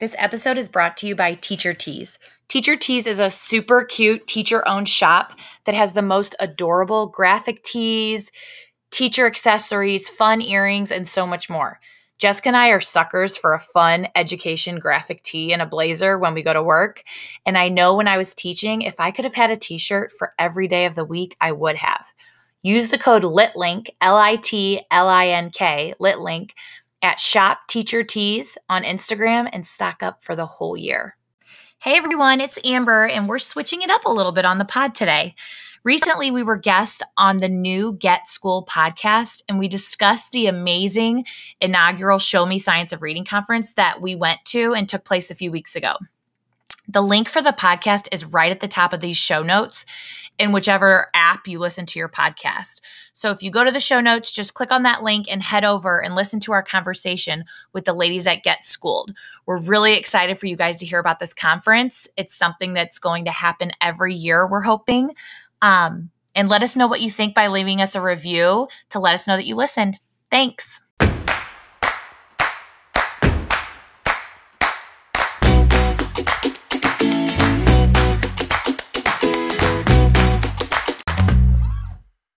This episode is brought to you by Teacher Tees. Teacher Tees is a super cute teacher owned shop that has the most adorable graphic tees, teacher accessories, fun earrings, and so much more. Jessica and I are suckers for a fun education graphic tee and a blazer when we go to work. And I know when I was teaching, if I could have had a t shirt for every day of the week, I would have. Use the code LITLINK, L I T L I N K, LITLINK, at Shop Teacher Tees on Instagram and stock up for the whole year. Hey everyone, it's Amber, and we're switching it up a little bit on the pod today. Recently, we were guests on the new Get Schooled podcast, and we discussed the amazing inaugural Show Me Science of Reading conference that we went to and took place a few weeks ago. The link for the podcast is right at the top of these show notes in whichever app you listen to your podcast. So if you go to the show notes, just click on that link and head over and listen to our conversation with the ladies at Get Schooled. We're really excited for you guys to hear about this conference. It's something that's going to happen every year, we're hoping. Um, and let us know what you think by leaving us a review to let us know that you listened. Thanks.